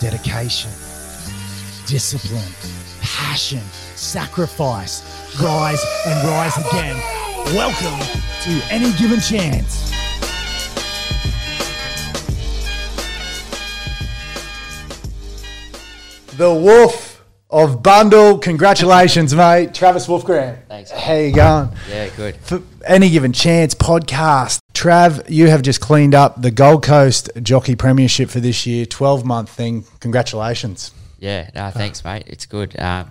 dedication, discipline, passion, sacrifice, rise and rise again. Welcome to Any Given Chance. The Wolf of Bundall. Congratulations, mate. Travis Wolfgram. Thanks. How you going? Yeah, good. For Any Given Chance podcast. Trav, you have just cleaned up the Gold Coast Jockey Premiership for this year, 12 month thing. Congratulations. Yeah, no, thanks, mate. It's good. Um,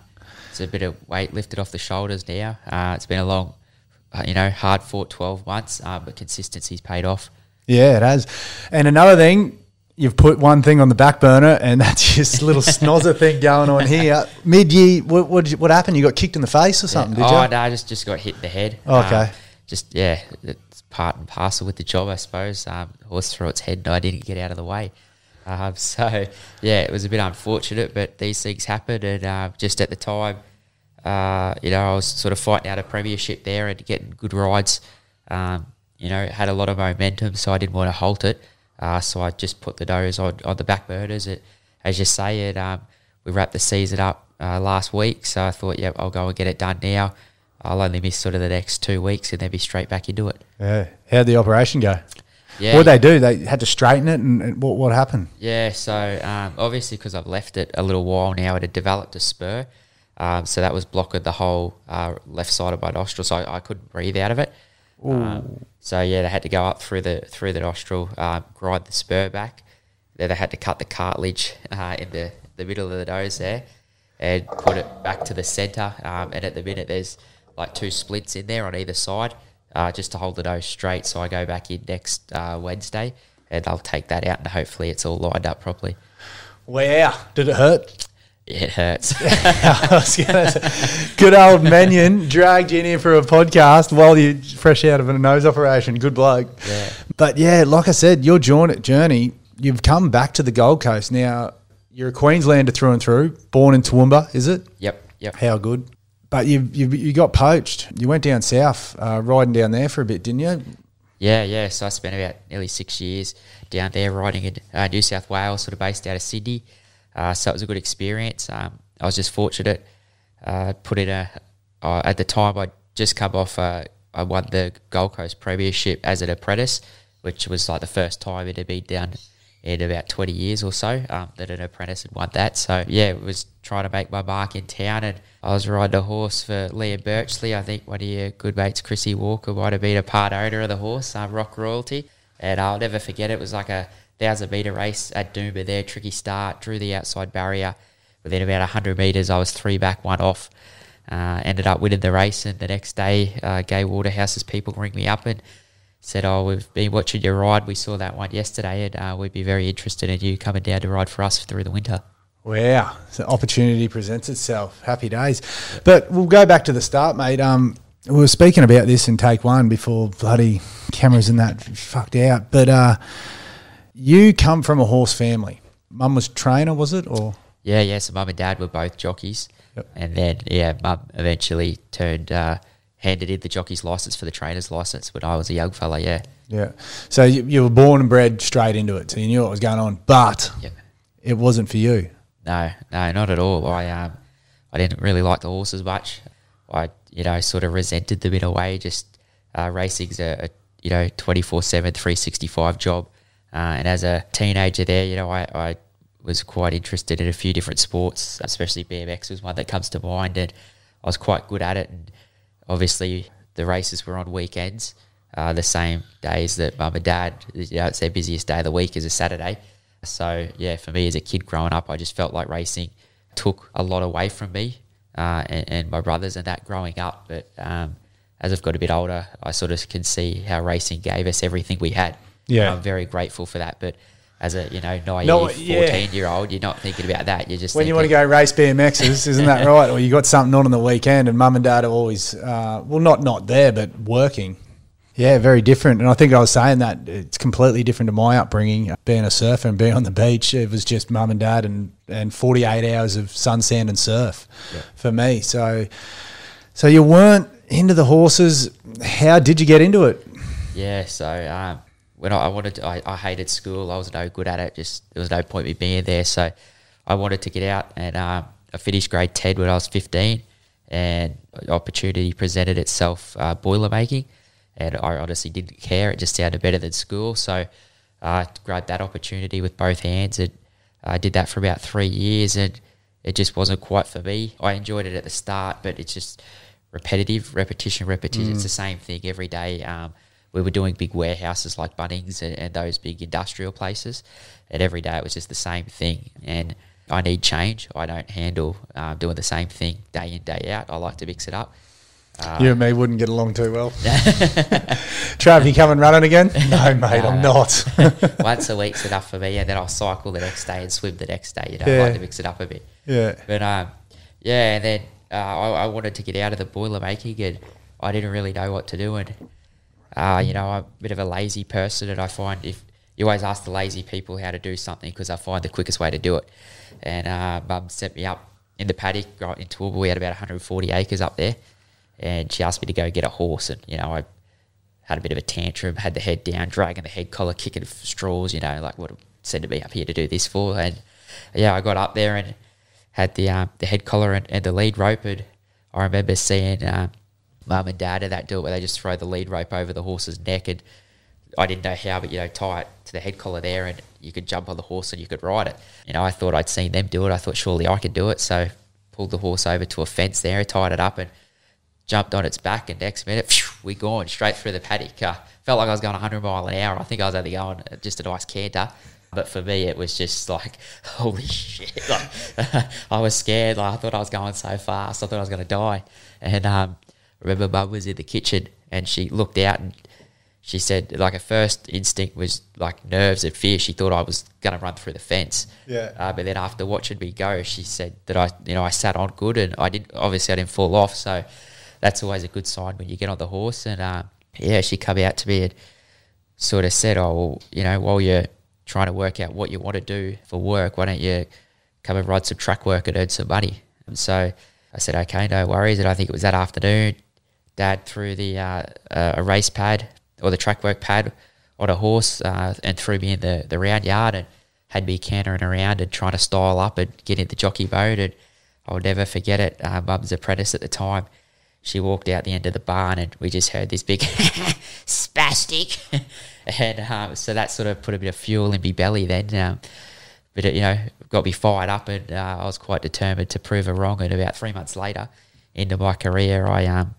it's a bit of weight lifted off the shoulders now. Uh, it's been a long, uh, you know, hard fought 12 months, uh, but consistency's paid off. Yeah, it has. And another thing, you've put one thing on the back burner, and that's this little snozzer thing going on here. Mid year, what, what, what happened? You got kicked in the face or something, oh, did you? no, I just, just got hit in the head. Okay. Um, just, yeah, part and parcel with the job, I suppose. Um, the horse threw its head and I didn't get out of the way. Um, so, yeah, it was a bit unfortunate, but these things happen. And uh, just at the time, uh, you know, I was sort of fighting out a premiership there and getting good rides. Um, you know, had a lot of momentum, so I didn't want to halt it. Uh, so I just put the nose on, on the back burners. It, as you say, it um, we wrapped the season up uh, last week, so I thought, yeah, I'll go and get it done now. I'll only miss sort of the next two weeks and then be straight back into it. Yeah. How'd the operation go? Yeah, What would they do? They had to straighten it, and, and what, what happened? Yeah, so um, obviously because I've left it a little while now, it had developed a spur. Um, so that was blocking the whole uh, left side of my nostril, so I, I couldn't breathe out of it. Um, so yeah, they had to go up through the through the nostril, uh, grind the spur back. Then they had to cut the cartilage uh, in the, the middle of the nose there, and put it back to the centre. Um, and at the minute, there's like two splits in there on either side, uh, just to hold the nose straight. So I go back in next uh, Wednesday, and I'll take that out, and hopefully it's all lined up properly. Wow. Did it hurt? It hurts. I was gonna say, good old Mannion dragged you in here for a podcast while you're fresh out of a nose operation. Good bloke. Yeah. But yeah, like I said, your journey, you've come back to the Gold Coast. Now, you're a Queenslander through and through, born in Toowoomba, is it? yep, yep. How good. But you you you got poached. You went down south, uh, riding down there for a bit, didn't you? Yeah, yeah. So I spent about nearly six years down there riding in uh, New South Wales, sort of based out of Sydney. Uh, so it was a good experience. Um, I was just fortunate. Uh, put in a uh, at the time I just come off. Uh, I won the Gold Coast Premiership as an apprentice, which was like the first time it had been done in about 20 years or so um, that an apprentice had won that. So yeah, it was trying to make my mark in town, and I was riding a horse for Liam Birchley. I think one of your good mates, Chrissy Walker, might have been a part owner of the horse, um, Rock Royalty, and I'll never forget it. Was like a thousand meter race at Doomben there, tricky start, drew the outside barrier. Within about 100 metres, I was three back, one off. Uh, ended up winning the race, and the next day, uh, Gay Waterhouse's people ring me up and said, "Oh, we've been watching your ride. We saw that one yesterday, and uh, we'd be very interested in you coming down to ride for us through the winter." Wow, so opportunity presents itself. Happy days. But we'll go back to the start, mate. Um, we were speaking about this in take one before bloody cameras and that fucked out. But uh, you come from a horse family. Mum was trainer, was it? Or Yeah, yeah. So mum and dad were both jockeys, Yep. and then yeah, mum eventually turned uh, handed in the jockey's license for the trainer's license when I was a young fella. Yeah, yeah. So you, you were born and bred straight into it. So you knew what was going on, but it wasn't for you. No, no, not at all. I um, I didn't really like the horses much. I, you know, sort of resented them in a way. Just uh, racing's a, a you know 24 7 365 job uh, and as a teenager there you know I, I was quite interested in a few different sports especially BMX was one that comes to mind and I was quite good at it and obviously the races were on weekends uh, the same days that mum and dad you know it's their busiest day of the week is a Saturday so yeah for me as a kid growing up I just felt like racing took a lot away from me uh, and, and my brothers and that growing up but um, as I've got a bit older, I sort of can see how racing gave us everything we had. Yeah. I'm very grateful for that. But as a you know naive No, yeah. fourteen year old, you're not thinking about that. You're just When you want to go race BMXs, isn't that right? Or you got something on on the weekend, and mum and dad are always, uh, well, not not there, but working. Yeah, very different. And I think I was saying that it's completely different to my upbringing. Being a surfer and being on the beach, it was just mum and dad and, and 48 hours of sun, sand, and surf for me. So, so you weren't into the horses. How did you get into it? Yeah, so um, when I, I wanted, to, I, I hated school. I was no good at it. Just there was no point me being there. So I wanted to get out, and um, I finished grade ten when I was fifteen, and opportunity presented itself uh, boiler making, and I honestly didn't care. It just sounded better than school, so I grabbed that opportunity with both hands, and I did that for about three years, and it just wasn't quite for me. I enjoyed it at the start, but it's just repetitive, repetition, repetition. It's the same thing every day. Um, we were doing big warehouses like Bunnings and, and those big industrial places, and every day it was just the same thing. And I need change. I don't handle um, doing the same thing day in day out. I like to mix it up. you and me wouldn't get along too well. Trav, you coming running again? No, mate, I'm No. not. Once a week's enough for me, and then I'll cycle the next day and swim the next day. You know, Yeah. I like to mix it up a bit. yeah. But um, yeah, and then uh, I, I wanted to get out of the boiler making, and I didn't really know what to do. And uh, you know, I'm a bit of a lazy person, and I find if you always ask the lazy people how to do something because I find the quickest way to do it. And uh, mum sent me up in the paddock right in Toowoomba. We had about 140 acres up there, and she asked me to go get a horse. And you know, I had a bit of a tantrum, had the head down, dragging the head collar, kicking straws, you know, like what sending me up here to do this for. And yeah, I got up there and had the um, the head collar and, and the lead rope. And I remember seeing um, mum and dad at that do it where they just throw the lead rope over the horse's neck. And I didn't know how, but you know, tie it to the head collar there and you could jump on the horse and you could ride it. You know, I thought I'd seen them do it. I thought surely I could do it. So pulled the horse over to a fence there, tied it up and jumped on its back, and next minute, phew, we gone straight through the paddock. Uh, felt like I was going 100 mile an hour. I think I was only going just a nice canter. But for me, it was just like, holy shit. Like, I was scared. Like, I thought I was going so fast. I thought I was going to die. And um, I remember mum was in the kitchen and she looked out and she said, like, her first instinct was like nerves and fear. She thought I was going to run through the fence. Yeah. Uh, but then after watching me go, she said that I, you know, I sat on good and I did. Obviously, I didn't fall off, so that's always a good sign when you get on the horse. And um, yeah, she come out to me and sort of said, "Oh, well, you know, while you're trying to work out what you want to do for work, why don't you come and ride some track work and earn some money?" And so I said, "Okay, no worries." And I think it was that afternoon, Dad threw the uh, uh, a race pad or the track work pad on a horse uh, and threw me in the the round yard and had me cantering around and trying to style up and get in the jockey boat. And I'll never forget it. Uh, Mum's apprentice at the time she walked out the end of the barn and we just heard this big spastic and um, so that sort of put a bit of fuel in my belly then um, but it, you know got me fired up and uh, I was quite determined to prove her wrong and about three months later into my career I um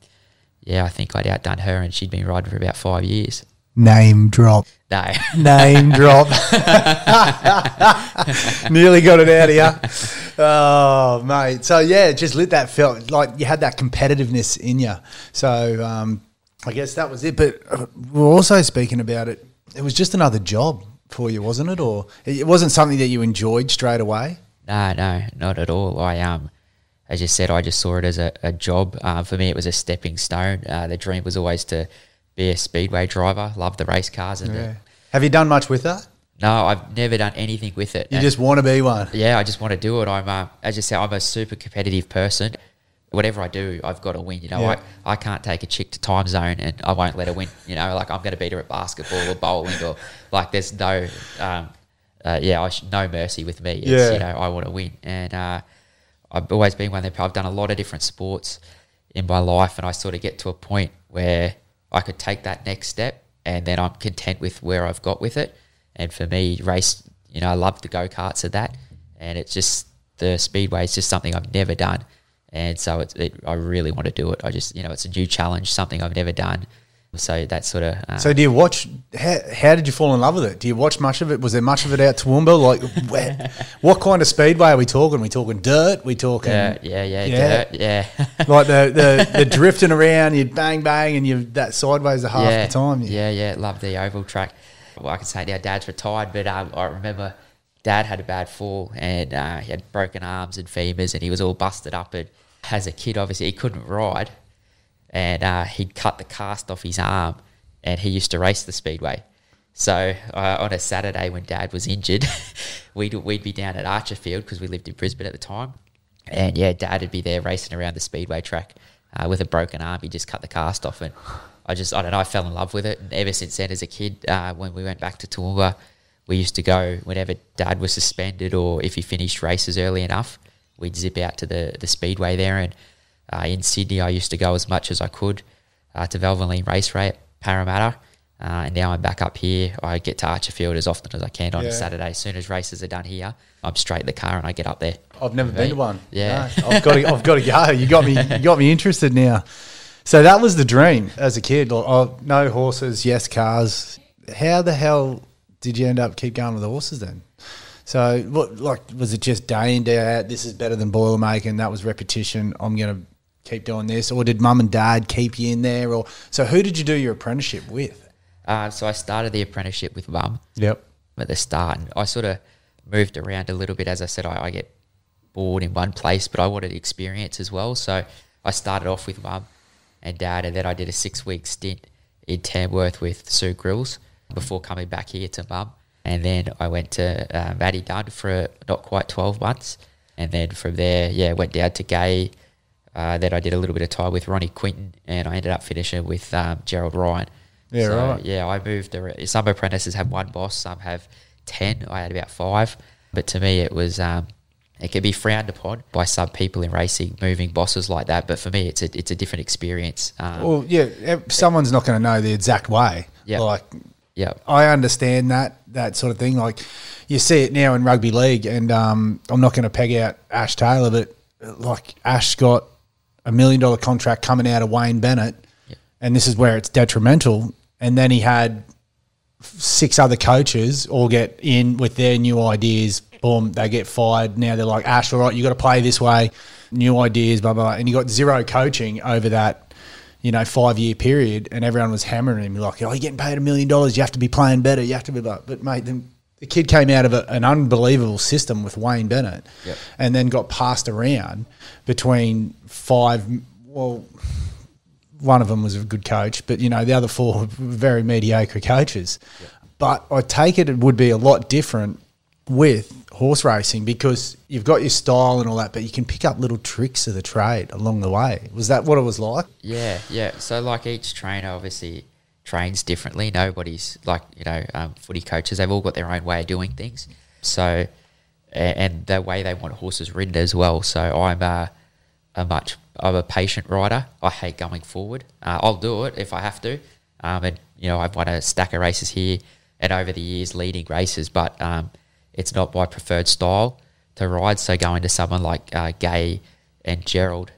yeah I think I'd outdone her and she'd been riding for about five years Name drop. no Name drop. Nearly got it out of you. Oh, mate. So, yeah, just lit that felt like you had that competitiveness in you. So, um, I guess that was it. But uh, we're also speaking about it. It was just another job for you, wasn't it? Or it wasn't something that you enjoyed straight away? No, no, not at all. I um, as you said, I just saw it as a, a job. Uh, for me, it was a stepping stone. Uh, the dream was always to be a speedway driver. Love the race cars and the, Have you done much with that? no, I've never done anything with it. You And- just want to be one. yeah, I just want to do it. I'm, uh, as you say, I'm a super competitive person. Whatever I do, I've got to win. You know, Yeah. I, I can't take a chick to time zone and I won't let her win. You know, like I'm going to beat her at basketball or bowling or like there's no, um, uh, yeah, I sh- no mercy with me. It's, Yeah. you know, I want to win. And uh, I've always been one that I've done a lot of different sports in my life and I sort of get to a point where I could take that next step and then I'm content with where I've got with it. And for me, race, you know, I love the go karts of that. And it's just the speedway is just something I've never done. And so it's, it, I really want to do it. I just, you know, it's a new challenge, something I've never done. So that's sort of. Uh, So do you watch? How, how did you fall in love with it? Do you watch much of it? Was there much of it out to Toowoomba? Like, where, what kind of speedway are we talking? we talking dirt? We talking yeah, yeah, yeah, Yeah. dirt, yeah. like the, the, the drifting around? You bang bang, and you that sideways the half yeah, the time. Yeah, yeah, love the oval track. Well, I can say now Dad's retired, but um, I remember Dad had a bad fall and uh, he had broken arms and femurs, and he was all busted up. And as a kid, obviously, he couldn't ride, and uh, he'd cut the cast off his arm, and he used to race the speedway. So uh, on a Saturday when Dad was injured, we'd we'd be down at Archerfield because we lived in Brisbane at the time, and yeah, Dad would be there racing around the speedway track uh, with a broken arm. He just cut the cast off, and I just I don't know. I fell in love with it, and ever since then, as a kid, uh, when we went back to Toowoomba, we used to go whenever dad was suspended or if he finished races early enough, we'd zip out to the, the speedway there. And uh, in Sydney, I used to go as much as I could uh, to Valvoline Raceway, Parramatta. Uh, and now I'm back up here. I get to Archerfield as often as I can on Yeah. a Saturday. As soon as races are done here, I'm straight in the car and I get up there. I've never been to one. Yeah. No, I've got to. I've got to go. You got me. You got me interested now. So that was the dream as a kid. Oh, no horses, yes cars. How the hell did you end up keep going with the horses then? So, what, like, was it just day in day out? This is better than Boilermaker, that was repetition. I'm going to keep doing this, or did mum and dad keep you in there? Or so, who did you do your apprenticeship with? Uh, so I started the apprenticeship with mum. Yep. at the start. And I sort of moved around a little bit. As I said, I, I get bored in one place, but I wanted experience as well. So I started off with mum and dad, and then I did a six week stint in Tamworth with Sue Grills before coming back here to mum. And then I went to uh, Matty Dunn for not quite 12 months. And then from there, yeah, went down to Gay. Uh, then I did a little bit of time with Ronnie Quinton, and I ended up finishing with um, Gerald Ryan. Yeah, So, right. Yeah, I moved. Around. Some apprentices have one boss, some have ten. I had about five, but to me, it was um, it can be frowned upon by some people in racing moving bosses like that. But for me, it's a it's a different experience. Um, Well, yeah, someone's not going to know the exact way. Yeah. Like, yeah, I understand that that sort of thing. Like you see it now in rugby league, and um, I'm not going to peg out Ash Taylor, but like Ash got a million dollar contract coming out of Wayne Bennett, and this is where it's detrimental. And then he had six other coaches all get in with their new ideas. Boom, they get fired. Now they're like, Ash, all right, you got to play this way. New ideas, blah blah. blah. And you got zero coaching over that, you know, five year period, and everyone was hammering him like, "Oh, you're getting paid a million dollars. You have to be playing better. You have to be." Blah. But mate, the, the kid came out of a, an unbelievable system with Wayne Bennett, Yep. and then got passed around between five. Well, one of them was a good coach, but you know the other four were very mediocre coaches. But I take it it would be a lot different with horse racing because you've got your style and all that, but you can pick up little tricks of the trade along the way. Was that what it was like? yeah, yeah. So like each trainer obviously trains differently. Nobody's like you know um, footy coaches. They've all got their own way of doing things. So and the way they want horses ridden as well. So I'm a, a much I'm a patient rider. I hate going forward. Uh, I'll do it if I have to. Um, and you know I've won a stack of races here and over the years leading races, but um, it's not my preferred style to ride. So going to someone like uh, Gay and Gerald,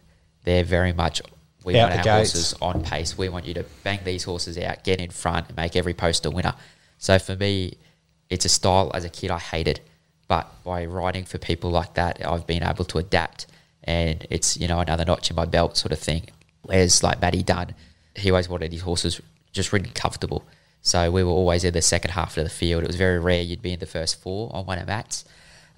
they're very much we Out want our gates. horses on pace. We want you to bang these horses out, get in front, and make every post a winner. So for me, it's a style as a kid I hated, but by riding for people like that, I've been able to adapt, and it's you know another notch in my belt sort of thing. Whereas like Matty Dunn, he always wanted his horses just ridden comfortable. So we were always in the second half of the field. It was very rare you'd be in the first four on one of Matt's.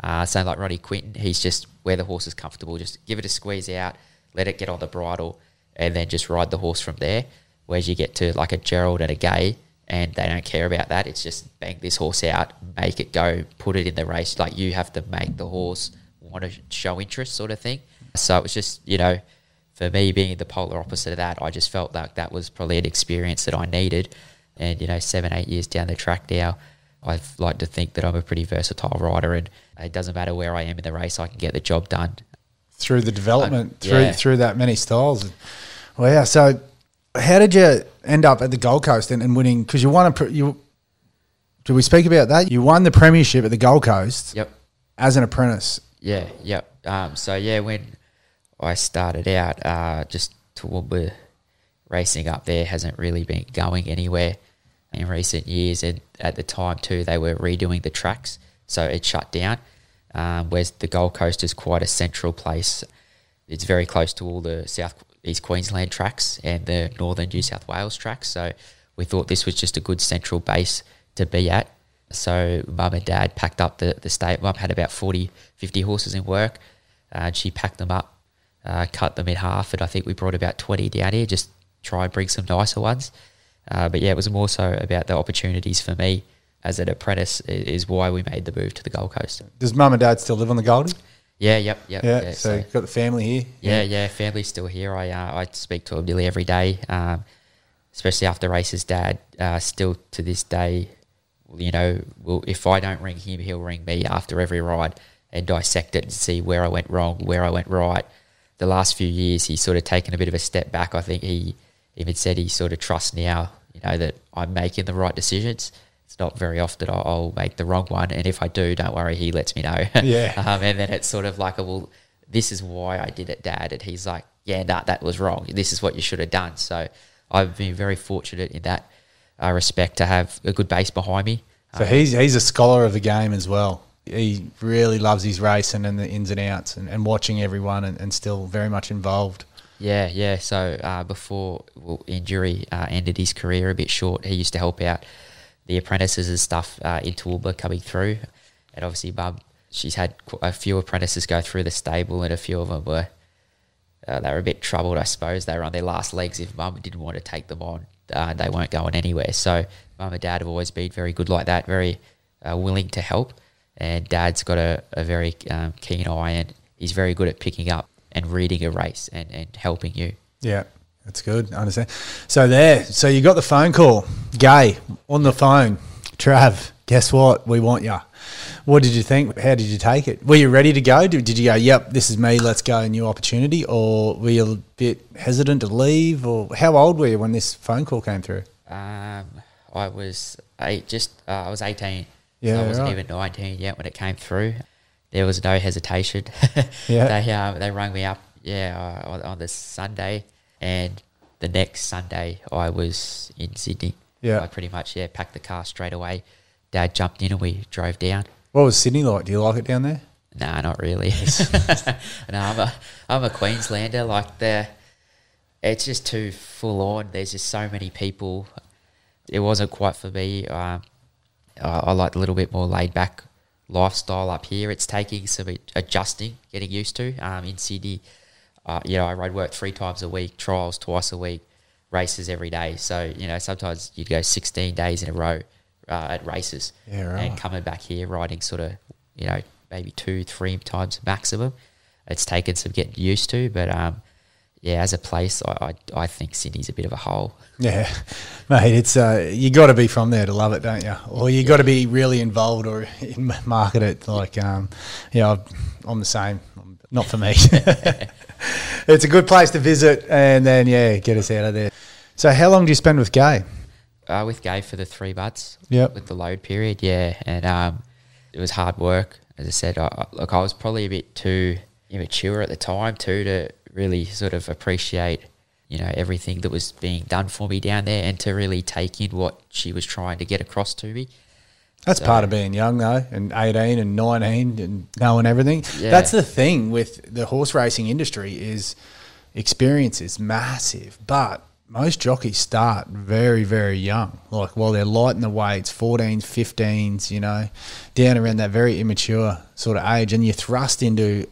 Uh, same like Ronnie Quinton, he's just where the horse is comfortable. Just give it a squeeze out, let it get on the bridle, and then just ride the horse from there. Whereas you get to like a Gerald and a Gay, and they don't care about that. It's just bang this horse out, make it go, put it in the race. Like you have to make the horse want to show interest, sort of thing. So it was just you know, for me being the polar opposite of that, I just felt like that was probably an experience that I needed. And you know, seven eight years down the track now, I'd like to think that I'm a pretty versatile rider, and it doesn't matter where I am in the race, I can get the job done. Through the development, Uh, through through that many styles. Well, yeah. So, how did you end up at the Gold Coast and, and winning? Because you won a you. Did we speak about that? You won the premiership at the Gold Coast Yep. as an apprentice. Yeah, yep. Um, so yeah, when I started out, uh, just Toowoomba racing up there hasn't really been going anywhere in recent years, and at the time too, they were redoing the tracks, so it shut down. Um, whereas the Gold Coast is quite a central place. It's very close to all the South East Queensland tracks and the Northern New South Wales tracks. So we thought this was just a good central base to be at. So mum and dad packed up the, the state. Mum had about 40, 50 horses in work. Uh, and she packed them up, uh, cut them in half, and I think we brought about 20 down here, just try and bring some nicer ones. Uh, but yeah, it was more so about the opportunities for me as an apprentice is why we made the move to the Gold Coast. Does mum and dad still live on the Goldie? Yeah, yep, yep. Yeah. so, you've got the family here. Yeah, yeah, family's still here. I uh, I speak to him nearly every day, um, especially after races. Dad uh, still to this day you know, well, if I don't ring him, he'll ring me after every ride and dissect it and see where I went wrong, where I went right. The last few years, he's sort of taken a bit of a step back. I think he even said he sort of trusts now, you know, that I'm making the right decisions. It's not very often I'll, I'll make the wrong one, and if I do, don't worry, he lets me know. Yeah. um, and then it's sort of like, well, this is why I did it, Dad. And he's like, yeah, nah, that was wrong. This is what you should have done. So I've been very fortunate in that uh, respect to have a good base behind me. So he's he's a scholar of the game as well. He really loves his racing and the ins and outs and, and watching everyone and, and still very much involved. Yeah, yeah. So uh, before well, injury uh, ended his career a bit short, he used to help out the apprentices and stuff uh, in Toowoomba coming through. And obviously, Mum, she's had a few apprentices go through the stable, and a few of them were uh, they were a bit troubled, I suppose. They were on their last legs. If Mum didn't want to take them on, uh, they weren't going anywhere. So Mum and Dad have always been very good like that, very uh, willing to help. And Dad's got a, a very um, keen eye, and he's very good at picking up and reading a race and, and helping you. Yeah, that's good. I understand. So there, so you got the phone call, Gay on the phone. Trav, guess what? We want you. What did you think? How did you take it? Were you ready to go? Did, did you go, yep, this is me, let's go, new opportunity? Or were you a bit hesitant to leave? Or how old were you when this phone call came through? Um, I was eight, just uh, I was eighteen. Yeah, so I wasn't right. even nineteen yet when it came through. There was no hesitation. Yeah. they uh, they rang me up, yeah, uh, on, on the Sunday, and the next Sunday I was in Sydney. Yeah. I pretty much yeah packed the car straight away. Dad jumped in and we drove down. What was Sydney like? Do you like it down there? Nah, not really. no, I'm a I'm a Queenslander. Like the, it's just too full on. There's just so many people. It wasn't quite for me. Um, I, I like a little bit more laid back lifestyle up here. It's taking some adjusting, getting used to. Um, in Sydney, uh, you know, I road work three times a week, trials twice a week, races every day. So you know, sometimes you'd go 16 days in a row uh, at races, Yeah, right. and coming back here riding sort of you know maybe two, three times maximum. It's taken some getting used to, but um, yeah, as a place, I, I I think Sydney's a bit of a hole. Yeah, mate, it's uh, you got to be from there to love it, don't you? Or you got to be really involved or in- market it. Like, um, yeah, I'm the same. Not for me. it's a good place to visit, and then yeah, get us out of there. So, how long do you spend with Gay? uh, with Gay for the three buds. Yep. With the load period, yeah, and um, it was hard work. As I said, I, I- look, I was probably a bit too immature at the time too to really sort of appreciate, you know, everything that was being done for me down there, and to really take in what she was trying to get across to me. That's So- part of being young, though, and 18 and 19 and knowing everything. Yeah. That's the thing with the horse racing industry is experience is massive, but most jockeys start very, very young. Like while they're light in the weights, 14s, 15s, you know, down around that very immature sort of age, and you're thrust into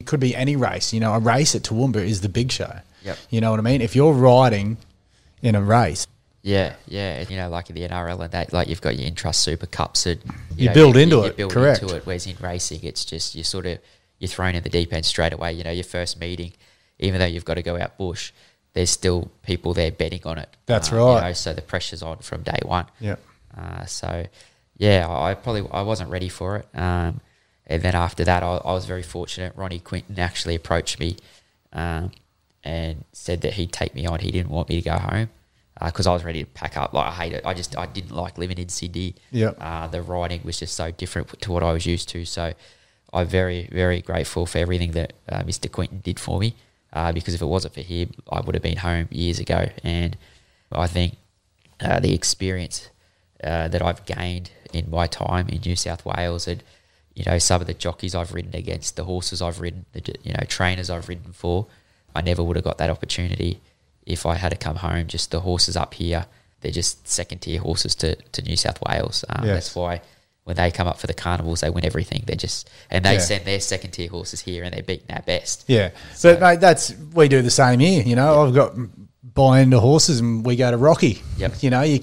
it could be any race. You know, a race at Toowoomba is the big show. Yep. You know what I mean? If you're riding in a race, Yeah, yeah, you know, like in the NRL and that, like you've got your Intrust Super Cups and You know, build into it, build correct. into it. Whereas in racing, it's just you're sort of you're thrown in the deep end straight away. You know, your first meeting, even though you've got to go out bush, there's still people there betting on it. That's Uh, You right. know, so the pressure's on from day one. yeah. Uh, so, yeah, I probably I wasn't ready for it. Um, and then after that, I, I was very fortunate. Ronnie Quinton actually approached me um, and said that he'd take me on. He didn't want me to go home because I was ready to pack up. Like I hate it. I just I didn't like living in Sydney. Yep. Uh, the riding was just so different to what I was used to. So I'm very very grateful for everything that uh, Mr. Quinton did for me. Uh, because if it wasn't for him, I would have been home years ago. And I think uh, the experience uh, that I've gained in my time in New South Wales and you know some of the jockeys I've ridden against, the horses I've ridden, the you know trainers I've ridden for, I never would have got that opportunity if I had to come home. Just the horses up here, they're just second tier horses to, to New South Wales. Um, Yes. That's why when they come up for the carnivals, they win everything. They're just and they Yeah. send their second tier horses here and they're beating our best. Yeah, So- but mate, that's we do the same here. You know, I've got buy into horses, and we go to Rocky. Yep. You know, you,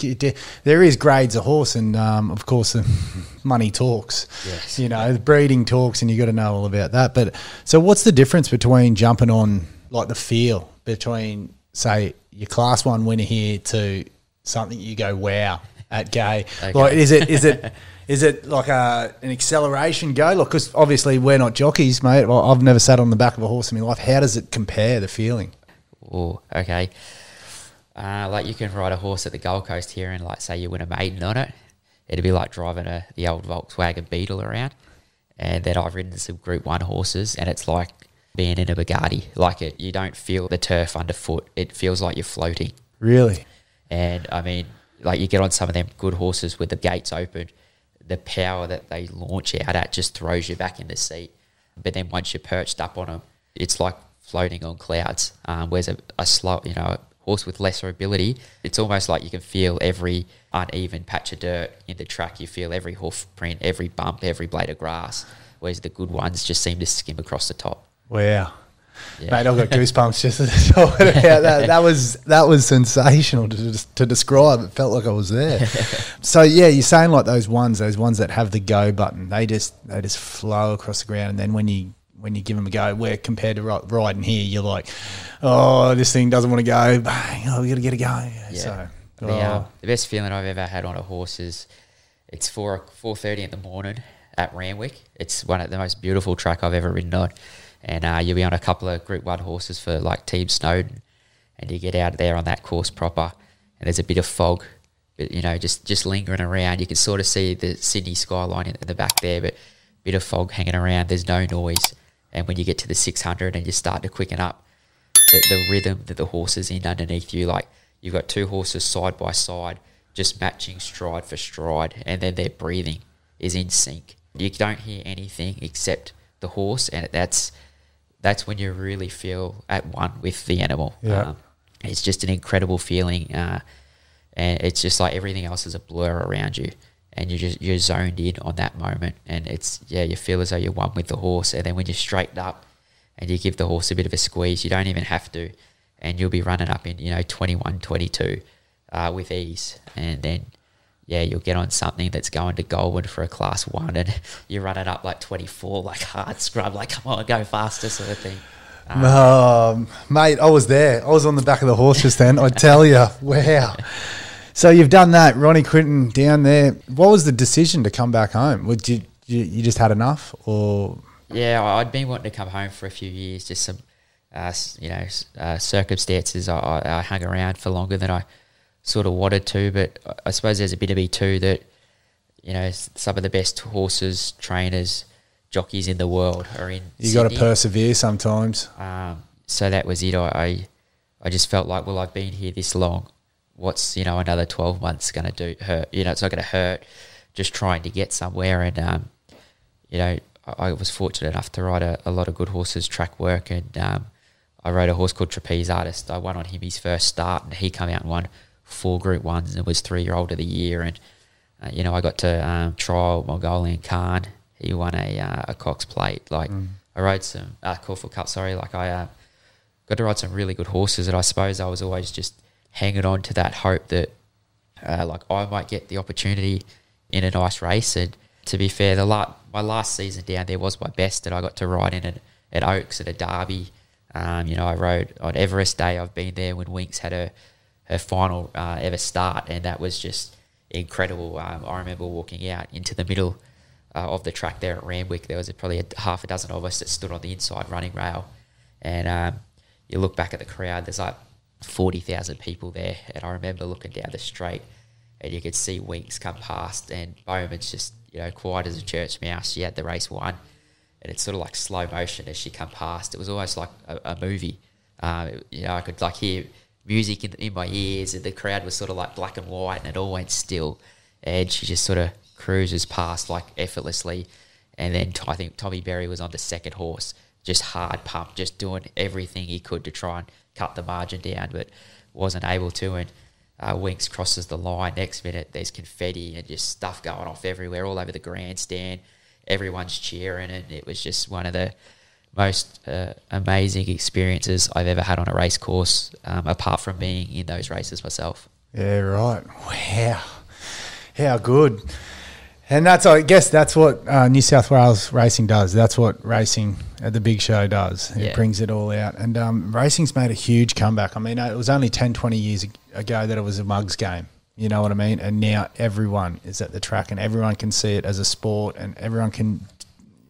there is grades of horse, and um, of course, the money talks. Yes. You know, the breeding talks, and you got to know all about that. But so, what's the difference between jumping on like the feel between, say, your class one winner here to something you go, wow, at Gay. Okay. Like, is it is it is it like a an acceleration go? Look, because obviously we're not jockeys, mate. Well, I've never sat on the back of a horse in my life. How does it compare the feeling? Oh, okay. Uh, like you can ride a horse at the Gold Coast here, and like say you win a maiden on it, it'd be like driving a the old Volkswagen Beetle around. And then I've ridden some Group One horses, and it's like being in a Bugatti. Like it, you don't feel the turf underfoot. It feels like you're floating. Really? And I mean, like you get on some of them good horses with the gates open, the power that they launch out at just throws you back in the seat. But then once you're perched up on them, it's like floating on clouds. Um, whereas a, a slow, you know, horse with lesser ability, it's almost like you can feel every uneven patch of dirt in the track. You feel every hoof print, every bump, every blade of grass. Whereas the good ones just seem to skim across the top. Wow. Yeah. Mate, I've got goosebumps just to talk about that. That was that was sensational to, to describe. It felt like I was there. so yeah, you're saying like those ones, those ones that have the go button, they just they just flow across the ground, and then when you when you give them a go, where compared to ri- riding here, you're like, oh, this thing doesn't want to go. Bang, oh, we got to get it going. Yeah. So, The, oh, uh, the best feeling I've ever had on a horse is it's four four thirty in the morning at Randwick. It's one of the most beautiful track I've ever ridden on, and uh, you'll be on a couple of Group One horses for like Team Snowden, and you get out there on that course proper, and there's a bit of fog, but, you know, just just lingering around. You can sort of see the Sydney skyline in, in the back there, but bit of fog hanging around. There's no noise, and when you get to the six hundred and you start to quicken up, the, the rhythm that the horse is in underneath you. Like you've got two horses side by side, just matching stride for stride, and then their breathing is in sync. You don't hear anything except the horse, and that's that's when you really feel at one with the animal. Yeah. Um, it's just an incredible feeling, uh, and it's just like everything else is a blur around you, and you just you're zoned in on that moment, and it's yeah, you feel as though you're one with the horse, and then when you're straightened up, and you give the horse a bit of a squeeze, you don't even have to, and you'll be running up in you know 21, 22 uh, with ease, and then yeah, you'll get on something that's going to Goldwyn for a class one, and you're running up like 24, like hard scrub, like come on, go faster, sort of thing. Um, mate, I was there. I was on the back of the horse just then. I tell you, wow. So you've done that, Ronnie Quinton down there. What was the decision to come back home? Would you you, you just had enough, or Yeah, I'd been wanting to come home for a few years, just some, uh, you know, uh, circumstances. I, I, I hung around for longer than I sort of wanted to, but I- suppose there's a bit of me too that, you know, some of the best horses, trainers, jockeys in the world are in. you got to persevere sometimes? Um, so that was it. I, I, I just felt like, well, I've been here this long. What's you know another twelve months going to do? Hurt? You know, it's not going to hurt. Just trying to get somewhere, and um, you know, I, I was fortunate enough to ride a, a lot of good horses, track work, and um, I rode a horse called Trapeze Artist. I won on him his first start, and he came out and won four Group Ones and it was three year old of the year. And uh, you know, I got to um, trial Mongolian Khan. He won a uh, a Cox Plate. Like I rode some uh, Caulfield Cup. Sorry, like I uh, got to ride some really good horses, and I suppose I was always just hanging on to that hope that uh, like I might get the opportunity in a nice race. And to be fair, the la- my last season down there was my best, that I got to ride in it at Oaks at a Derby. Um, you know, I rode on Everest Day. I've been there when Winks had her her final uh, ever start, and that was just incredible. Um, I remember walking out into the middle uh, of the track there at Randwick. There was probably a, half a dozen of us that stood on the inside running rail, and um, you look back at the crowd. There's like forty thousand people there, and I remember looking down the straight, and you could see Winks come past, and Bowman's just you know quiet as a church mouse. She had the race won, and it's sort of like slow motion as she come past. It was almost like a, a movie. Um, you know, I could like hear music in, in my ears, and the crowd was sort of like black and white, and it all went still. And she just sort of cruises past like effortlessly. And then I think Tommy Berry was on the second horse, just hard pump, just doing everything he could to try and cut the margin down, but wasn't able to. And uh, Winks crosses the line. Next minute, there's confetti and just stuff going off everywhere, all over the grandstand. Everyone's cheering, and it was just one of the most uh, amazing experiences I've ever had on a race course, um, apart from being in those races myself. Yeah, right. Wow, how good. And that's, I guess, that's what uh, New South Wales racing does. That's what racing at the big show does. It Yeah. brings it all out. And um, racing's made a huge comeback. I mean, it was only 10, 20 years ago that it was a mugs game. You know what I mean? And now everyone is at the track and everyone can see it as a sport and everyone can,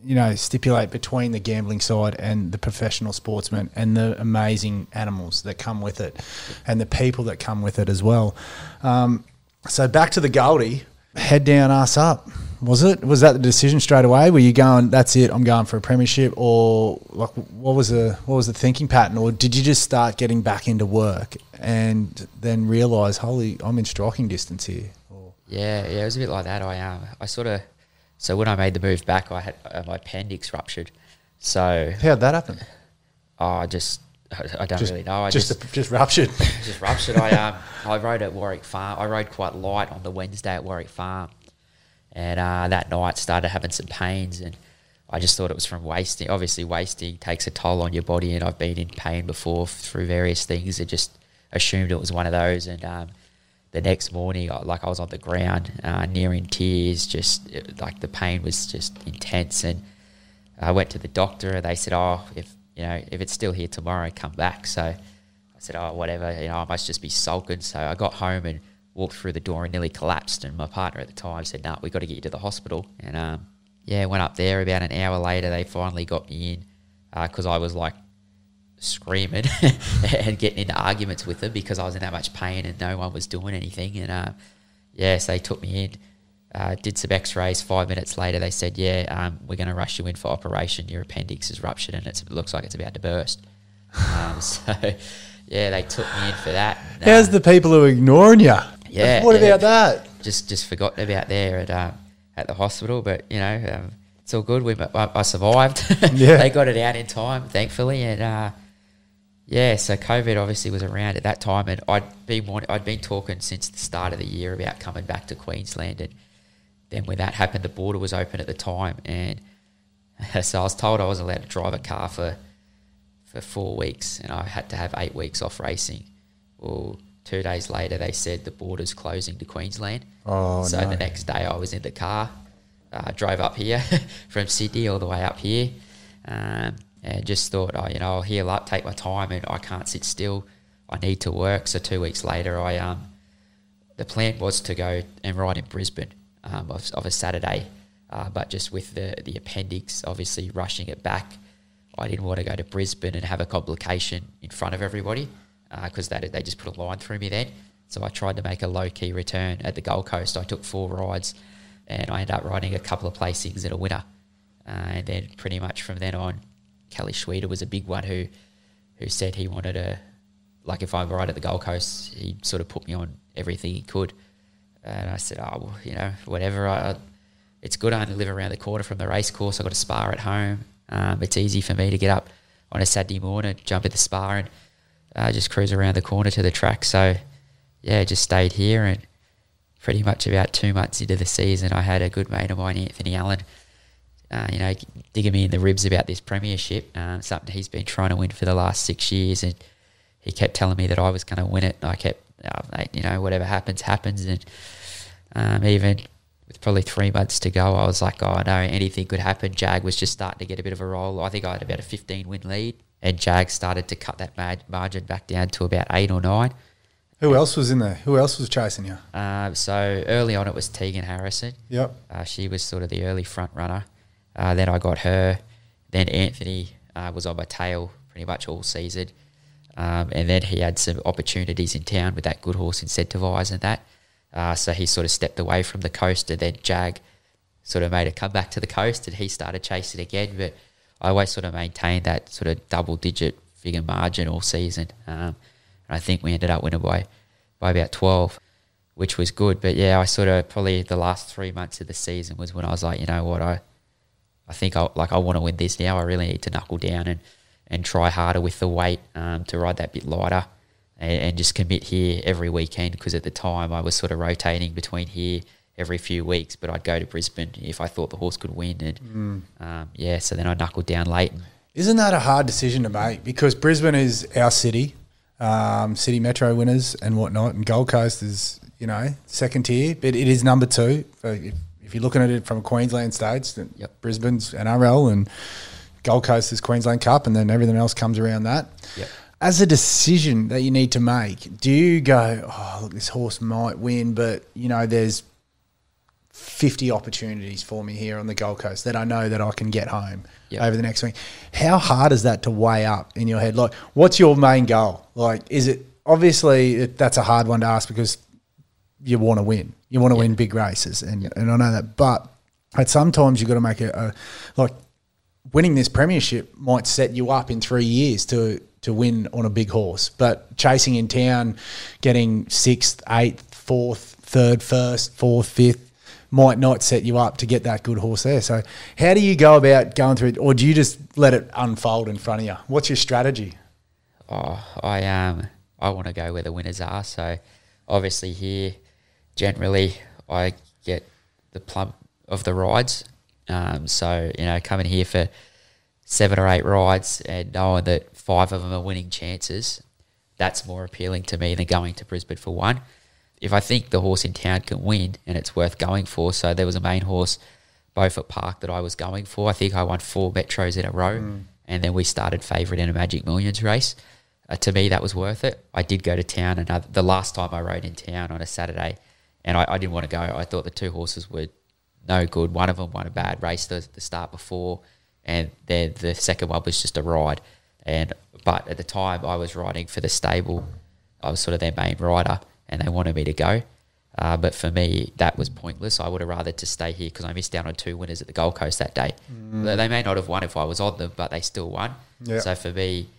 you know, stipulate between the gambling side and the professional sportsman and the amazing animals that come with it and the people that come with it as well. Um, so back to the Goldie, head down, ass up. Was it? Was that the decision straight away? Were you going? That's it. I'm going for a premiership, or like what was the what was the thinking pattern, or did you just start getting back into work and then realize, holy, I'm in striking distance here? Yeah, yeah, it was a bit like that. I um, I sort of, so when I made the move back, I had uh, my appendix ruptured. So how'd that happen? oh, I just, I, I don't Just, really know. I just just, just ruptured. just ruptured. I um, I rode at Warwick Farm. I rode quite light on the Wednesday at Warwick Farm, and uh, that night started having some pains, and I just thought it was from wasting. Obviously, wasting takes a toll on your body, and I've been in pain before through various things. I just assumed it was one of those, and um, the next morning, like I was on the ground, uh, nearing tears. Just it- like the pain was just intense, and I went to the doctor, and they said, "Oh, if you know if it's still here tomorrow, come back." So I said, "Oh, whatever. You know, I must just be sulking." So I got home and walked through the door and nearly collapsed. And my partner at the time said, "No, we got to get you to the hospital." And um, yeah, went up there. About an hour later, they finally got me in because I was like screaming and getting into arguments with them because I was in that much pain and no one was doing anything. And uh, yes, they took me in. Uh, did some X-rays. Five minutes later, they said, "Yeah, um, we're going to rush you in for operation. Your appendix is ruptured and it's, it looks like it's about to burst." Um, so, yeah, they took me in for that. And, uh, How's the people who are ignoring you? Yeah, What yeah. about that? just just forgotten about there at um, at the hospital. But you know, um, it's all good. We I, I survived. Yeah. they got it out in time, thankfully, and uh, yeah. So COVID obviously was around at that time, and I'd been want- I'd been talking since the start of the year about coming back to Queensland, and then when that happened, the border was open at the time, and so I was told I was allowed to drive a car for for four weeks, and I had to have eight weeks off racing. Well, two days later, they said the border's closing to Queensland. Oh, so no. the next day, I was in the car, uh, drove up here from Sydney all the way up here, um, and just thought, oh, you know, I'll heal up, take my time, and I can't sit still. I need to work. So two weeks later, I um, the plan was to go and ride in Brisbane um, of, of a Saturday, uh, but just with the the appendix, obviously rushing it back, I didn't want to go to Brisbane and have a complication in front of everybody because they they just put a line through me then. So I tried to make a low key return at the Gold Coast. I took four rides, and I ended up riding a couple of placings and a winner. Uh, and then pretty much from then on, Kelly Schweida was a big one who who said he wanted to, like if I ride at the Gold Coast, he sort of put me on everything he could. And I said, oh, well, you know, whatever. I- it's good I only live around the corner from the race course. I've got a spa at home. Um, it's easy for me to get up on a Saturday morning, jump at the spa and uh, just cruise around the corner to the track. So, yeah, just stayed here and pretty much about two months into the season, I had a good mate of mine, Anthony Allen, uh, you know, digging me in the ribs about this premiership, um, something he's been trying to win for the last six years, and he kept telling me that I was going to win it. And I kept, oh, mate, you know, whatever happens, happens. And um, even with probably three months to go, I was like, oh no, anything could happen. Jag was just starting to get a bit of a roll. I think I had about a 15 win lead, and Jag started to cut that mar- margin back down to about eight or nine. Who else was in there? Who else was chasing you? Uh, so early on, it was Tegan Harrison. Yep. Uh, she was sort of the early front runner. Uh, then I got her. Then Anthony uh, was on my tail pretty much all season. Um, and then he had some opportunities in town with that good horse incentivise and that. Uh, so he sort of stepped away from the coast, and then Jag sort of made a comeback to the coast, and he started chasing again. But I always sort of maintained that sort of double digit figure margin all season. Um, and I think we ended up winning by by about twelve, which was good. But yeah, I sort of probably the last three months of the season was when I was like, you know what, I I think I like I want to win this now. I really need to knuckle down and and try harder with the weight um, to ride that bit lighter and, and just commit here every weekend because at the time I was sort of rotating between here every few weeks, but I'd go to Brisbane if I thought the horse could win. And um, yeah, so then I knuckled down late. Isn't that a hard decision to make? Because Brisbane is our city, um, city metro winners and whatnot, and Gold Coast is you know second tier, but it is number two. So if, if you're looking at it from Queensland states, then Yep. Brisbane's NRL and Gold Coast is Queensland Cup, and then everything else comes around that. Yep. As a decision that you need to make, do you go, oh, look, this horse might win, but you know, there's 50 opportunities for me here on the Gold Coast that I know that I can get home Yep. over the next week. How hard is that to weigh up in your head? Like, what's your main goal? Like, is it obviously it, that's a hard one to ask because you want to win. You want to win big races, and and I know that. But at sometimes you've got to make a, a like winning this premiership might set you up in three years to to win on a big horse. But chasing in town, getting sixth, eighth, fourth, third, first, fourth, fifth might not set you up to get that good horse there. So how do you go about going through it, or do you just let it unfold in front of you? What's your strategy? Oh, I um I want to go where the winners are. So obviously here, generally I get the plump of the rides. Um, so you know coming here for seven or eight rides and knowing that five of them are winning chances, that's more appealing to me than going to Brisbane for one. If I think the horse in town can win and it's worth going for, so there was a main horse, Beaufort Park, that I was going for. I think I won four metros in a row, and then we started favourite in a Magic Millions race. Uh, to me, that was worth it. I did go to town, and the last time I rode in town on a Saturday, and I, I didn't want to go. I thought the two horses were no good. One of them won a bad race the, the start before, and then the second one was just a ride. And but at the time, I was riding for the stable. I was sort of their main rider, and they wanted me to go. Uh, but for me, that was pointless. I would have rather to stay here because I missed out on two winners at the Gold Coast that day. They they may not have won if I was on them, but they still won. Yeah. So for me,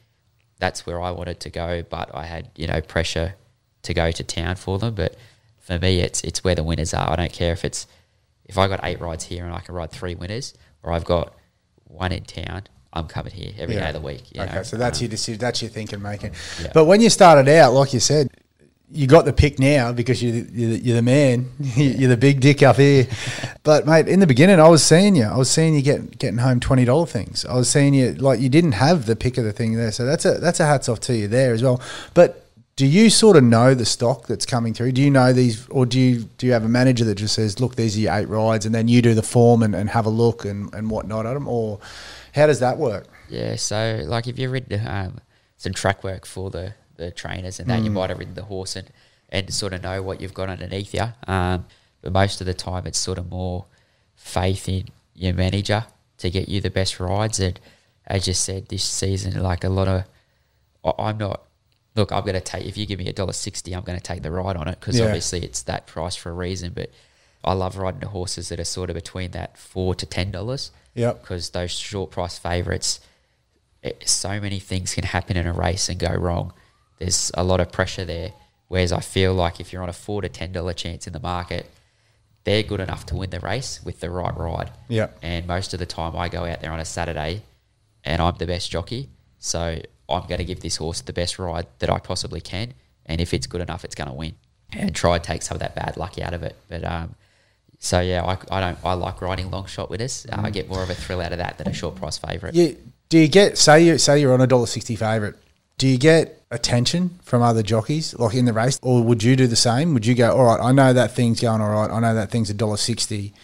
that's where I wanted to go. But I had you know pressure to go to town for them. But for me, it's it's where the winners are. I don't care if it's if I got eight rides here and I can ride three winners, or I've got one in town. I'm coming here every day Yeah. of the week. you okay, know. so that's Um, your decision. That's your thinking making. Yeah. But when you started out, like you said, you got the pick now because you're the, you're you're the man. you're the big dick up here. but mate, in the beginning, I was seeing you. I was seeing you get, getting home twenty dollar things. I was seeing you like you didn't have the pick of the thing there. So that's a that's a hats off to you there as well. But do you sort of know the stock that's coming through? Do you know these, or do you do you have a manager that just says, "Look, these are your eight rides," and then you do the form and, and have a look and, and whatnot at them, or how does that work? Yeah, so like if you've ridden um, some track work for the, the trainers and that, you might have ridden the horse and, and sort of know what you've got underneath you. Um, but most of the time, it's sort of more faith in your manager to get you the best rides. And as you said, this season, like a lot of, I- I'm not. Look, I'm going to take. If you give me a dollar sixty, I'm going to take the ride on it because Yeah. obviously it's that price for a reason. But I love riding the horses that are sort of between that four to ten dollars Yep. because those short price favourites, it, so many things can happen in a race and go wrong. There's a lot of pressure there. Whereas I feel like if you're on a four to ten dollar chance in the market, they're good enough to win the race with the right ride. Yep. And most of the time, I go out there on a Saturday, and I'm the best jockey, so I'm going to give this horse the best ride that I possibly can. And if it's good enough, it's going to win. And try and take some of that bad luck out of it. But um, so yeah, I, I don't. I like riding long shot winners. Uh, I get more of a thrill out of that than a short price favourite. You, do you get say you say you're on a dollar sixty favourite? Do you get attention from other jockeys like in the race, or would you do the same? Would you go, all right, I know that thing's going all right. I know that thing's a dollar sixty.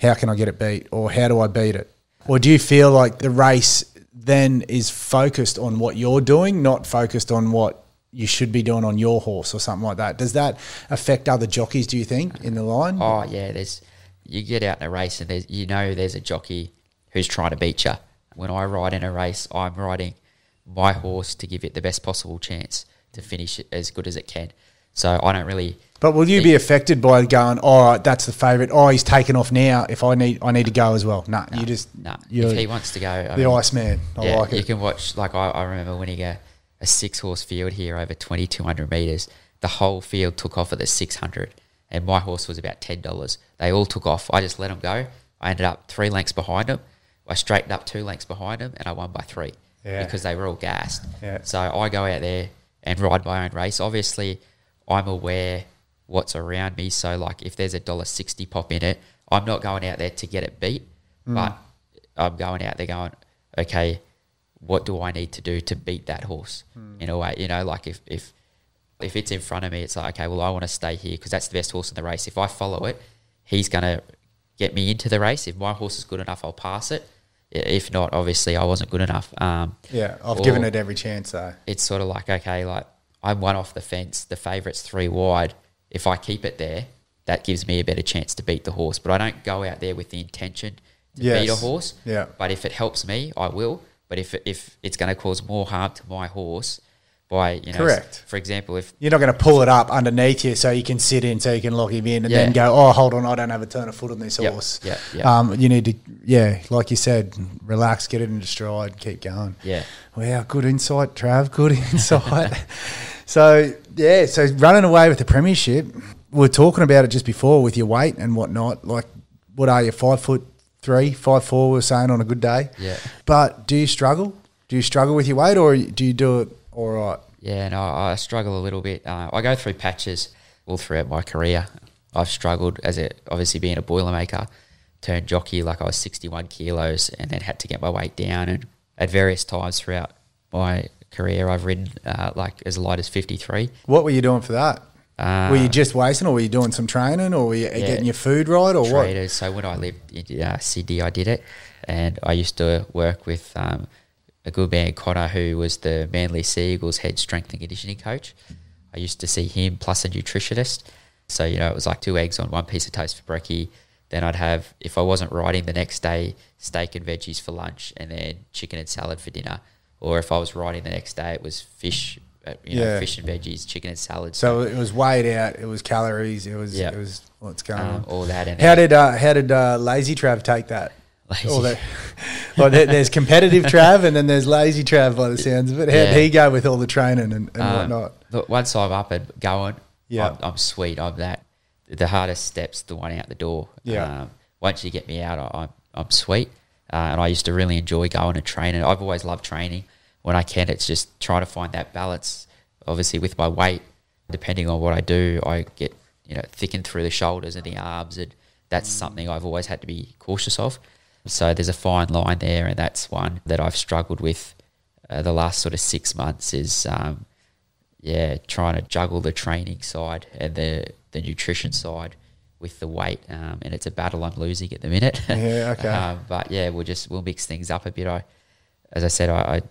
How can I get it beat, or how do I beat it? Or do you feel like the race then is focused on what you're doing, not focused on what you should be doing on your horse or something like that? Does that affect other jockeys? Do you think in the line? Oh yeah, there's you get out in a race and there's you know there's a jockey who's trying to beat you. When I ride in a race, I'm riding my horse to give it the best possible chance to finish it as good as it can. So I don't really. But will you be affected by going? All right, that's the favourite. Oh, he's taken off now. If I need, I need to go as well. Nah, you just Nah, you're if he wants to go, I the mean, ice man. I yeah, like it. you can watch. Like I, I remember winning a, a six horse field here over twenty two hundred meters. The whole field took off at the six hundred, and my horse was about ten dollars. They all took off. I just let them go. I ended up three lengths behind them. I straightened up two lengths behind them, and I won by three Yeah. because they were all gassed. Yeah. So I go out there and ride my own race. Obviously, I'm aware what's around me. So like if there's a dollar sixty pop in it, I'm not going out there to get it beat, but I'm going out there going, okay, what do I need to do to beat that horse? In a way, you know, like if if if it's in front of me, it's like okay, well I want to stay here because that's the best horse in the race. If I follow it, he's gonna get me into the race. If my horse is good enough, I'll pass it. If not, obviously I wasn't good enough. Um, Yeah, I've or given it every chance though. It's sort of like okay, like I'm one off the fence. The favourite's three wide. If I keep it there, that gives me a better chance to beat the horse. But I don't go out there with the intention to beat a horse. Yeah. But if it helps me, I will. But if if it's going to cause more harm to my horse by you know, Correct. For example, if You're not going to pull it up underneath you so you can sit in, so you can lock him in, and Yeah. then go, "Oh, hold on, I don't have a turn of foot on this Yep, horse." yep, yep. Um, you need to, yeah, like you said, relax, get it into stride, keep going. yeah, Wow, good insight, Trav. Good insight. So yeah, so running away with the premiership, we are talking about it just before with your weight and whatnot. Like, what are you? Five foot three, five four? We are saying on a good day. Yeah. But do you struggle? Do you struggle with your weight, or do you do it all right? yeah, and I, I struggle a little bit. Uh, I go through patches all throughout my career. I've struggled as it obviously being a boilermaker, turned jockey like I was 61 kilos, and then had to get my weight down. And at various times throughout my career, I've ridden uh, like as light as 53. What were you doing for that? Uh, were you just wasting, or were you doing some training, or were you getting your food right, or what? traders. So when I lived in uh, Sydney, I did it, and I used to work with um, a good man, Connor, who was the Manly Sea Eagles head strength and conditioning coach. I used to see him plus a nutritionist. So you know, it was like two eggs on one piece of toast for brekkie. Then I'd have, if I wasn't riding the next day, steak and veggies for lunch, and then chicken and salad for dinner. Or if I was riding the next day, it was fish, uh, you know, Yeah. fish and veggies, chicken and salad. So it was weighed out. It was calories. It was. Yeah. It was what's going um, on. all that. And How did uh, how did uh, Lazy Trav take that? Lazy- the- well, there, there's competitive Trav and then there's Lazy Trav by the sounds of it. How Yeah. did he go with all the training and, and Um, whatnot? Look, once I'm up and going, Yeah. I'm, I'm sweet. I'm that. The hardest step's the one out the door. Yeah. Um, once you get me out, I, I'm I'm sweet. Uh, and I used to really enjoy going and training. I've always loved training. When I can, it's just trying to find that balance. Obviously, with my weight, depending on what I do, I get you know thickened through the shoulders and the arms, and that's something I've always had to be cautious of. So there's a fine line there, and that's one that I've struggled with uh, the last sort of six months. Is um, yeah, trying to juggle the training side and the the nutrition side with the weight, um, and it's a battle I'm losing at the minute. Yeah, okay. um, but yeah, we'll just we'll mix things up a bit. I, as I said, I, I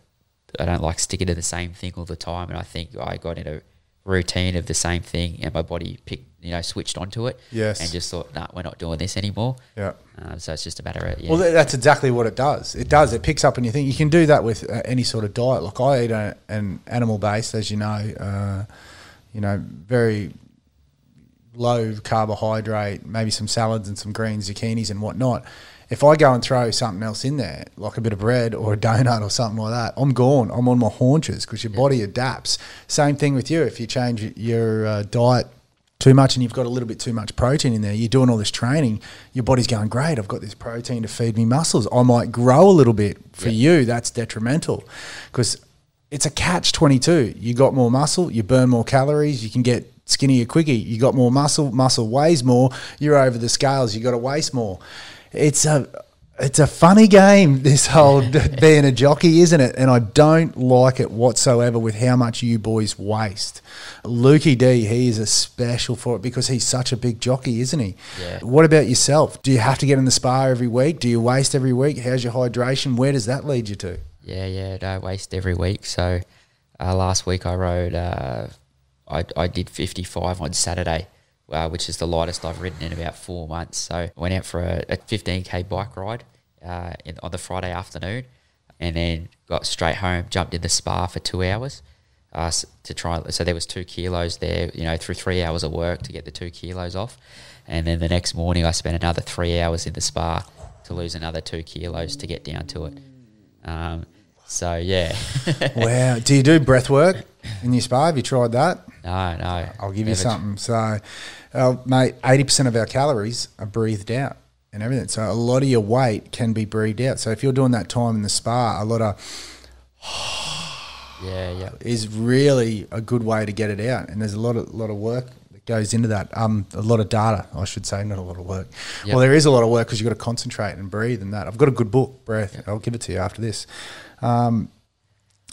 I don't like sticking to the same thing all the time, and I think I got in a routine of the same thing, and my body picked you know switched onto it. Yes. and just thought, nah, we're not doing this anymore. Yeah. Um, so it's just a matter of yeah. Well, that's exactly what it does. It does. It picks up on your thing. You can do that with uh, any sort of diet. Like I eat a, an animal based, as you know. Uh, you know, very low carbohydrate, maybe some salads and some green zucchinis and whatnot. If I go and throw something else in there, like a bit of bread or a donut or something like that, I'm gone. I'm on my haunches because your body adapts. Same thing with you. If you change your uh, diet too much and you've got a little bit too much protein in there, you're doing all this training, your body's going, great, I've got this protein to feed me muscles. I might grow a little bit. For you, that's detrimental because it's a catch 22. You got more muscle, you burn more calories, you can get skinnier quicker. You got more muscle, muscle weighs more, you're over the scales, you got to waste more. It's a it's a funny game, this whole being a jockey, isn't it? And I don't like it whatsoever with how much you boys waste. Lukey D, he is a special for it because he's such a big jockey, isn't he? Yeah. What about yourself? Do you have to get in the spa every week? Do you waste every week? How's your hydration? Where does that lead you to? Yeah, yeah, I waste every week. So uh, last week I rode, uh, I, I did 55 on Saturday, uh, which is the lightest I've ridden in about four months. So I went out for a, a 15k bike ride uh, in, on the Friday afternoon and then got straight home, jumped in the spa for two hours. Uh, to try, so there was two kilos there, you know, through three hours of work to get the two kilos off, and then the next morning I spent another three hours in the spa to lose another two kilos to get down to it. Um, so yeah, wow. Do you do breath work in your spa? Have you tried that? no, no. I'll give you something. So, uh, mate, eighty percent of our calories are breathed out and everything. So a lot of your weight can be breathed out. So if you're doing that time in the spa, a lot of Yeah, yeah, is really a good way to get it out. And there's a lot of lot of work that goes into that. Um, a lot of data, I should say, not a lot of work. Yep. Well, there is a lot of work because you've got to concentrate and breathe and that. I've got a good book, Breath. I'll give it to you after this. Um,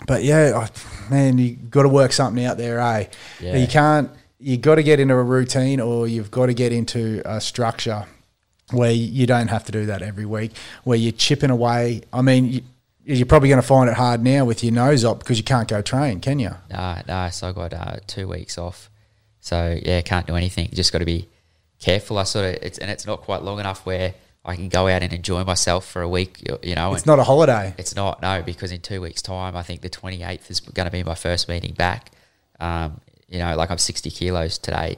but yeah, I, man, you got to work something out there, eh? Yeah. You can't. You got to get into a routine, or you've got to get into a structure where you don't have to do that every week, where you're chipping away. I mean, you, you're probably going to find it hard now with your nose up because you can't go train, can you? No, no. So I got uh, two weeks off. So yeah, can't do anything. Just got to be careful. I sort of it's and it's not quite long enough where I can go out and enjoy myself for a week. you- know, It's not a holiday. it's not no because in two weeks' time, I think the twenty eighth is going to be my first meeting back. Um, you know, like I'm sixty kilos today,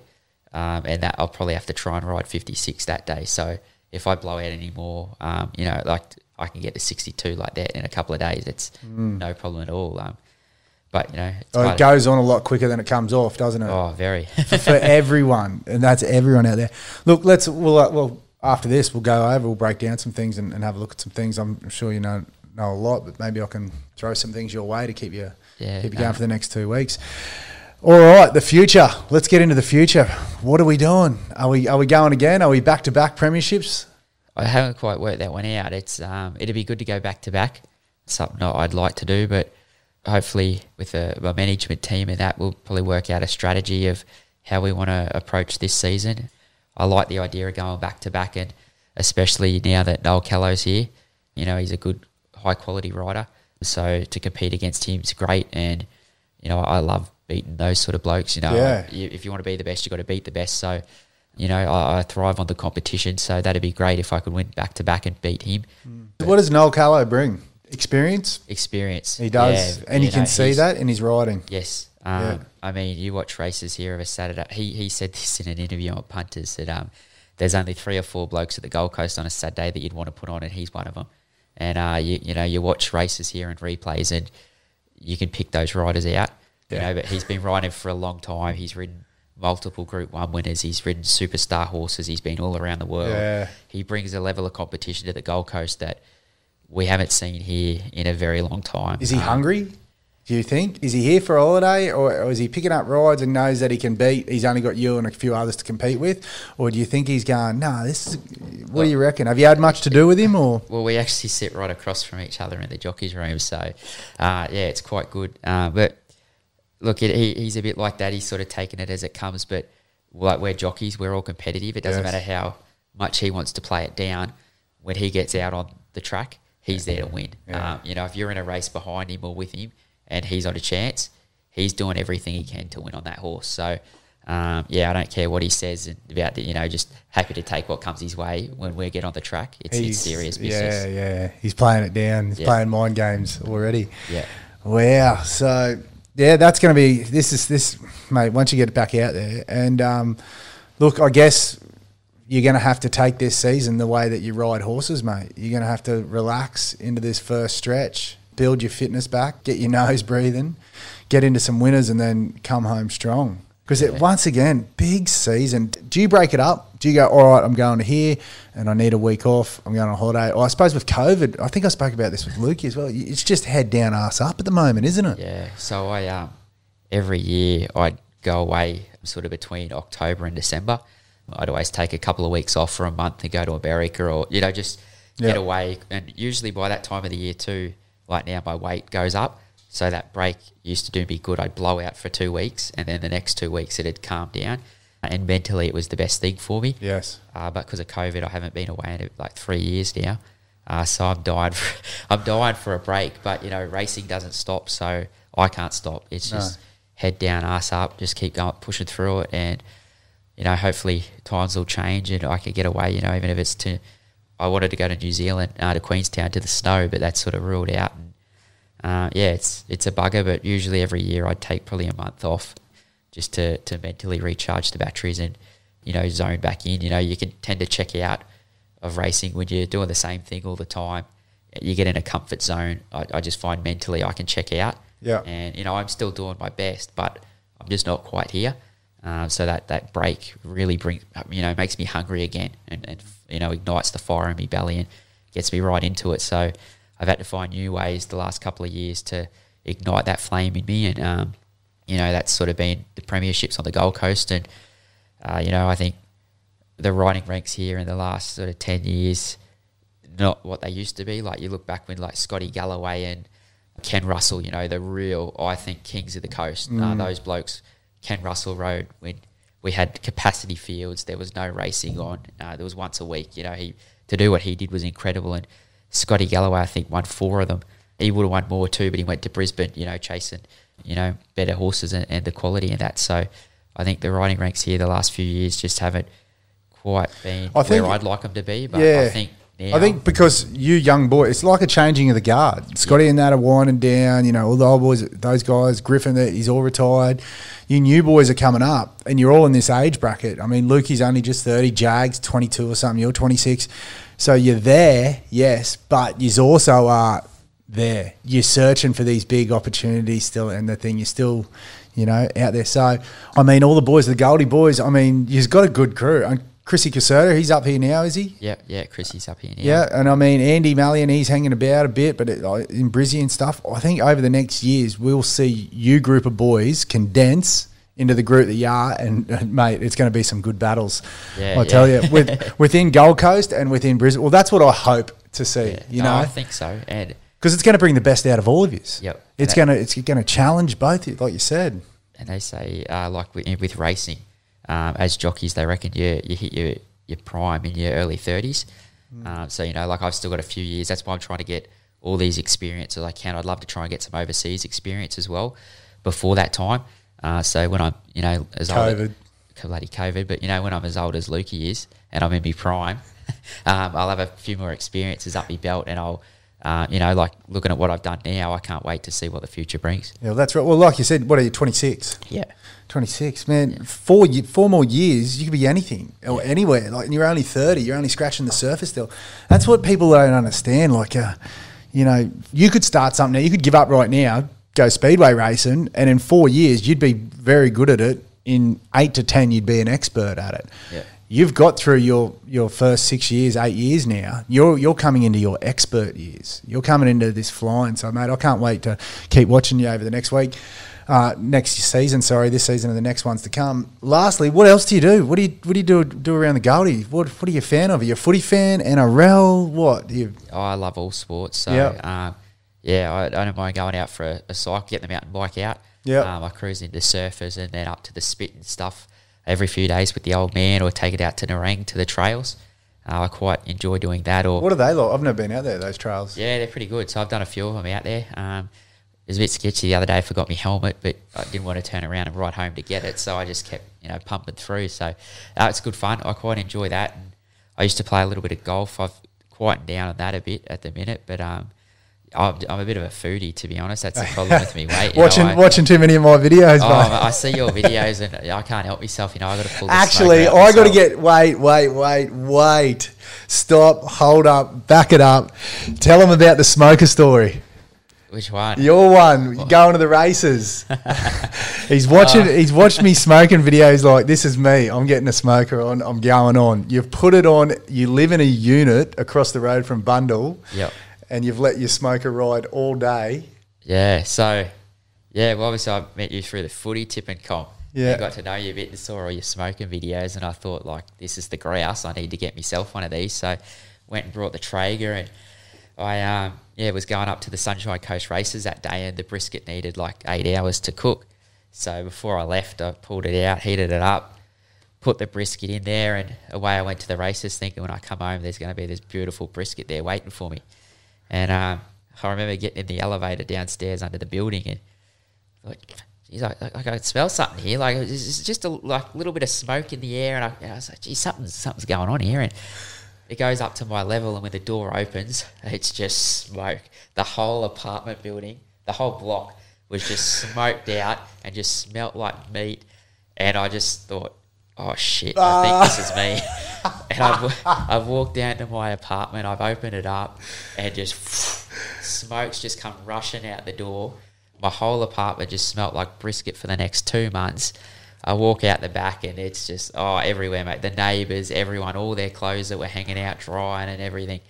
um, and that I'll probably have to try and ride fifty six that day. So if I blow out any more, um, you know, like I can get to sixty two like that in a couple of days. It's no problem at all. Um, but you know, it's Oh, it of- goes on a lot quicker than it comes off, doesn't it? oh, very. for everyone, and that's everyone out there. Look, let's we'll, uh, well after this we'll go over, we'll break down some things and, and have a look at some things. I'm sure you know know a lot, but maybe I can throw some things your way to keep you Yeah, keep you no. going for the next two weeks. All right, the future. Let's get into the future. What are we doing? Are we are we going again? Are we back to back premierships? I haven't quite worked that one out. It's um, it'd be good to go back to back. Something I'd like to do, but hopefully with a, my management team and that, we'll probably work out a strategy of how we want to approach this season. I like the idea of going back to back, and especially now that Noel Callow's here. You know, he's a good, high quality rider. So to compete against him is great, and you know, I love beating those sort of blokes. You know, Yeah. if you want to be the best, you have got to beat the best. So, you know, I, I thrive on the competition. So that'd be great if I could win back to back and beat him. Mm. What does Noel Callow bring? Experience. Experience. He does, Yeah, and you, can know, see that in his riding. Yes. Um, Yeah. I mean, you watch races here of a Saturday. He he said this in an interview on Punters that um, there's only three or four blokes at the Gold Coast on a Saturday that you'd want to put on, and he's one of them. And uh, you you know you watch races here and replays, and you can pick those riders out. You Yeah. know, but he's been riding for a long time. He's ridden multiple Group One winners. He's ridden superstar horses. He's been all around the world. Yeah. He brings a level of competition to the Gold Coast that we haven't seen here in a very long time. Is he Um, hungry? Do you think? Is he here for a holiday, or, or is he picking up rides and knows that he can beat? He's only got you and a few others to compete with, or do you think he's going? No, this is. What do you reckon? Have you had much to do with him, or Well, we actually sit right across from each other in the jockeys room, so uh, yeah, it's quite good. Uh, but look, it, he, he's a bit like that. He's sort of taking it as it comes, but like we're jockeys, we're all competitive. It doesn't Yes. matter how much he wants to play it down. When he gets out on the track, he's there to win. Yeah. Um, you know, if you're in a race behind him or with him, and he's on a chance, he's doing everything he can to win on that horse. So. Um, yeah, I don't care what he says about the, you know, just happy to take what comes his way when we get on the track. It's, it's serious business. Yeah, yeah. He's playing it down. He's Yeah. playing mind games already. Yeah. Wow. So yeah, that's going to be this is this mate. Once you get it back out there, and um, look, I guess you're going to have to take this season the way that you ride horses, mate. You're going to have to relax into this first stretch, build your fitness back, get your nose breathing, get into some winners, and then come home strong. Because it once again, big season. Do you break it up? Do you go, all right, I'm going to here and I need a week off. I'm going on holiday. Or I suppose with COVID, I think I spoke about this with Lukey as well. It's just head down, ass up at the moment, isn't it? Yeah. So I um every year I'd go away sort of between October and December. I'd always take a couple of weeks off for a month and go to America or you know just get Yeah. away. And usually by that time of the year too, like now my weight goes up. So that break used to do me good. I'd blow out for two weeks, and then the next two weeks it'd calm down. And mentally, it was the best thing for me. Yes. Uh, but because of COVID, I haven't been away in like three years now. Uh, so I'm dying. For, I'm dying for a break. But you know, racing doesn't stop, so I can't stop. It's No. just head down, ass up, just keep going, pushing through it, and you know, hopefully times will change and I can get away. You know, even if it's to, I wanted to go to New Zealand, uh, to Queenstown to the snow, but that's sort of ruled out. And uh, yeah, it's it's a bugger, but usually every year I'd take probably a month off just to, to mentally recharge the batteries and you know zone back in. You know, you can tend to check out of racing when you're doing the same thing all the time. You get in a comfort zone. I, I just find mentally I can check out. Yeah. And you know I'm still doing my best, but I'm just not quite here. Um, so that, that break really brings you know makes me hungry again, and, and you know ignites the fire in me belly and gets me right into it. So I've had to find new ways the last couple of years to ignite that flame in me, and um, you know that's sort of been the premierships on the Gold Coast, and uh, you know I think the riding ranks here in the last sort of ten years not what they used to be. Like you look back when like Scotty Galloway and Ken Russell, you know, the real I think kings of the coast. Uh, those blokes, Ken Russell rode when we had capacity fields. There was no racing on. Uh, there was once a week. You know, he to do what he did was incredible. And Scotty Galloway, I think, won four of them. He would have won more too, but he went to Brisbane. You know, chasing you know better horses and, and the quality in that. So I think the riding ranks here the last few years just haven't quite been I think- where I'd like them to be. But Yeah. I think now, I think because you young boy, it's like a changing of the guard. Scotty and that are winding down. You know, all the old boys, those guys, Griffin, that he's all retired. You new boys are coming up, and you're all in this age bracket. I mean, Lukey's only just thirty, Jags twenty two or something. You're twenty six, so you're there, yes, but you also are there. You're searching for these big opportunities still, and the thing you're still. You know, out there. So, I mean, all the boys, the Goldie boys. I mean, you've got a good crew. Chrissy Caserta, he's up here now, is he? yeah, yeah, Chrissy's up here. Now. Yeah, and I mean Andy Mallyon, he's hanging about a bit, but it, like, in Brizzy and stuff, I think over the next years we'll see you group of boys condense into the group that you are, and, and mate, it's going to be some good battles. Yeah, I tell you, with within Gold Coast and within Brisbane. Well, that's what I hope to see. Yeah. You No, I think so. And because it's going to bring the best out of all of you. Yep. It's going to it's going to challenge both, of you, like you said. and they say uh, like with, with racing, um, as jockeys, they reckon you you hit your your prime in your early thirties. Um, so you know, like I've still got a few years. That's why I'm trying to get all these experiences I can. I'd love to try and get some overseas experience as well before that time. Uh, so when I'm you know as COVID. old, bloody COVID, but you know when I'm as old as Lukey is and I'm in my prime, um, I'll have a few more experiences up my belt, and I'll. Uh, you know, like looking at what I've done now, I can't wait to see what the future brings. Yeah, well, that's right. Well, like you said, what are you, 26? Yeah, 26, man. Four four more years, you could be anything or anywhere. Like, and you're only 30. You're only scratching the surface still. That's what people don't understand. Like, uh, you know, you could start something now. You could give up right now, go speedway racing, and in four years, you'd be very good at it. In eight to 10, you'd be an expert at it. Yeah. You've got through your, your first six years, eight years now. You're you're coming into your expert years. You're coming into this flying. So, mate, I can't wait to keep watching you over the next week, uh, next season. Sorry, this season and the next ones to come. Lastly, what else do you do? What do you what do you do do around the Goldie? What what are you a fan of? Are you a footy fan? NRL? What? Do you, Oh, I love all sports. So, Yep. um, yeah, I, I don't mind going out for a, a cycle, getting the mountain bike out. Yep. Um, I cruise into surfers and then up to the spit and stuff every few days with the old man or take it out to Nerang to the trails. Uh, I quite enjoy doing that. Or what are they like? I've never been out there. Those trails. Yeah, they're pretty good. So I've done a few of them out there. Um, was a bit sketchy the other day. I forgot my helmet, but I didn't want to turn around and ride home to get it, so I just kept you know pumping through. So uh, it's good fun. I quite enjoy that. And I used to play a little bit of golf. I've quietened down on that a bit at the minute, but um, I'm, I'm a bit of a foodie to be honest. That's the problem with me weight. you know, watching I- watching too many of my videos, Oh. I see your videos and I can't help myself. You know, I got to pull. Actually, I got to get wait, wait, wait, wait. Stop, hold up, back it up. Tell them about the smoker story. Which one? Your one, you going to the races. he's watching. Uh. he's watched me smoking videos like this is me. I'm getting a smoker on. I'm going on. You've put it on. You live in a unit across the road from Bundall. Yep. And you've let your smoker ride all day. Yeah, so yeah, well obviously I met you through the footy tip and comp. Yeah. I got to know you a bit and saw all your smoking videos and I thought like this is the grouse. I need to get myself one of these. So went and brought the Traeger and I um yeah, was going up to the Sunshine Coast races that day and the brisket needed like eight hours to cook. So before I left I pulled it out, heated it up, put the brisket in there and away I went to the races thinking when I come home there's gonna be this beautiful brisket there waiting for me. And um, I remember getting in the elevator downstairs under the building and like, geez, I, I, can smell something here. Like it's it's just a like little bit of smoke in the air, and I, and I was like, geez, something's something's going on here. And it goes up to my level, and when the door opens, it's just smoke. The whole apartment building, the whole block was just smoked out and just smelt like meat. And I just thought, oh shit, I think this is me. and I've, I've walked down to my apartment, I've opened it up, and just smoke's just come rushing out the door. My whole apartment just smelt like brisket for the next two months. I walk out the back and it's just oh everywhere, mate. The neighbours, everyone, all their clothes that were hanging out drying and everything,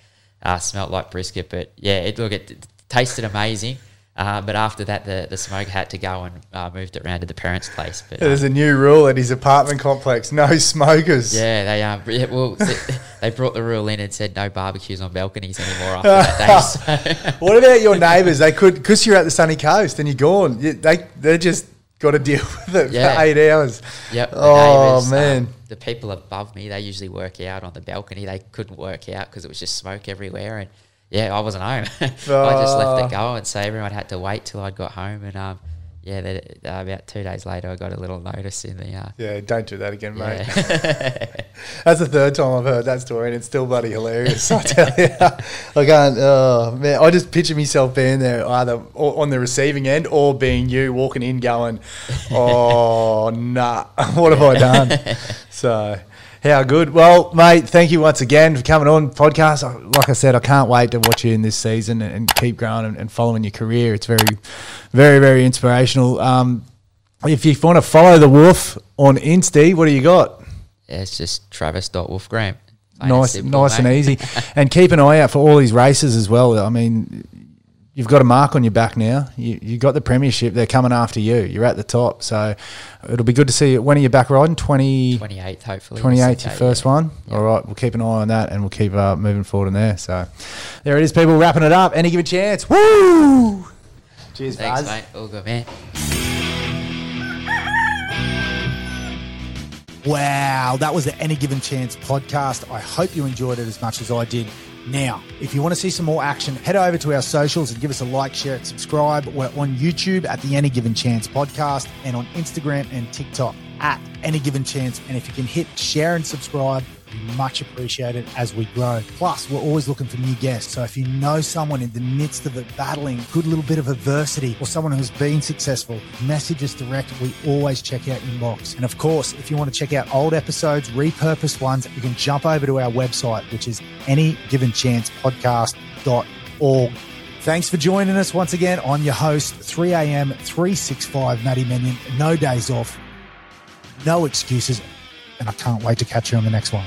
uh, smelt like brisket. But yeah, it look it tasted amazing. Uh, but after that, the the smoke had to go and uh, moved it around to the parents' place. But uh, There's a new rule at his apartment complex: no smokers. yeah, they um, yeah, well, they, they brought the rule in and said no barbecues on balconies anymore after that day. So. What about your neighbours? They could, because you're at the sunny coast and you're gone. They they're just got to deal with it Yeah. for eight hours. Yep. Oh um, man. the people above me, they usually work out on the balcony. They couldn't work out because it was just smoke everywhere. And yeah, I wasn't home. I just left it going. So everyone had to wait till I got home. And um, yeah, that, uh, about two days later, I got a little notice in the. Uh, yeah, don't do that again, mate. yeah. That's the third time I've heard that story, and it's still bloody hilarious. I tell you, I can't. Oh man, I just picture myself being there, either on the receiving end or being you walking in, going, "Oh nah, what have I done?" So. How good. Well, mate, thank you once again for coming on podcast. Like I said, I can't wait to watch you in this season and, keep growing and, and following your career. It's very, very, very inspirational. Um, if you want to follow the Wolf on Insta, what do you got? Yeah, it's just and nice, simple, nice and easy. and keep an eye out for all these races as well. I mean, you've got a mark on your back now. You you got the premiership. They're coming after you. You're at the top. So it'll be good to see you. When are you back riding? 20, 28th, hopefully. 28th, your first yeah. one. All right, we'll keep an eye on that and we'll keep uh, moving forward in there. So there it is, people wrapping it up. Any given chance. Woo! Cheers, Thanks, Buzz. mate. All good, man. Wow, that was the Any Given Chance podcast. I hope you enjoyed it as much as I did. Now, if you want to see some more action, head over to our socials and give us a like, share it, subscribe. We're on YouTube at the Any Given Chance podcast and on Instagram and TikTok at Any Given Chance. And if you can hit share and subscribe, much appreciated as we grow. Plus, we're always looking for new guests. So if you know someone in the midst of it battling good little bit of adversity or someone who's been successful, message us direct. We always check out inbox. And of course, if you want to check out old episodes, repurposed ones, you can jump over to our website, which is anygivenchancepodcast.org. Thanks for joining us once again. I'm your host, 3 a.m. 365 Matty Minion. No days off, no excuses, and I can't wait to catch you on the next one.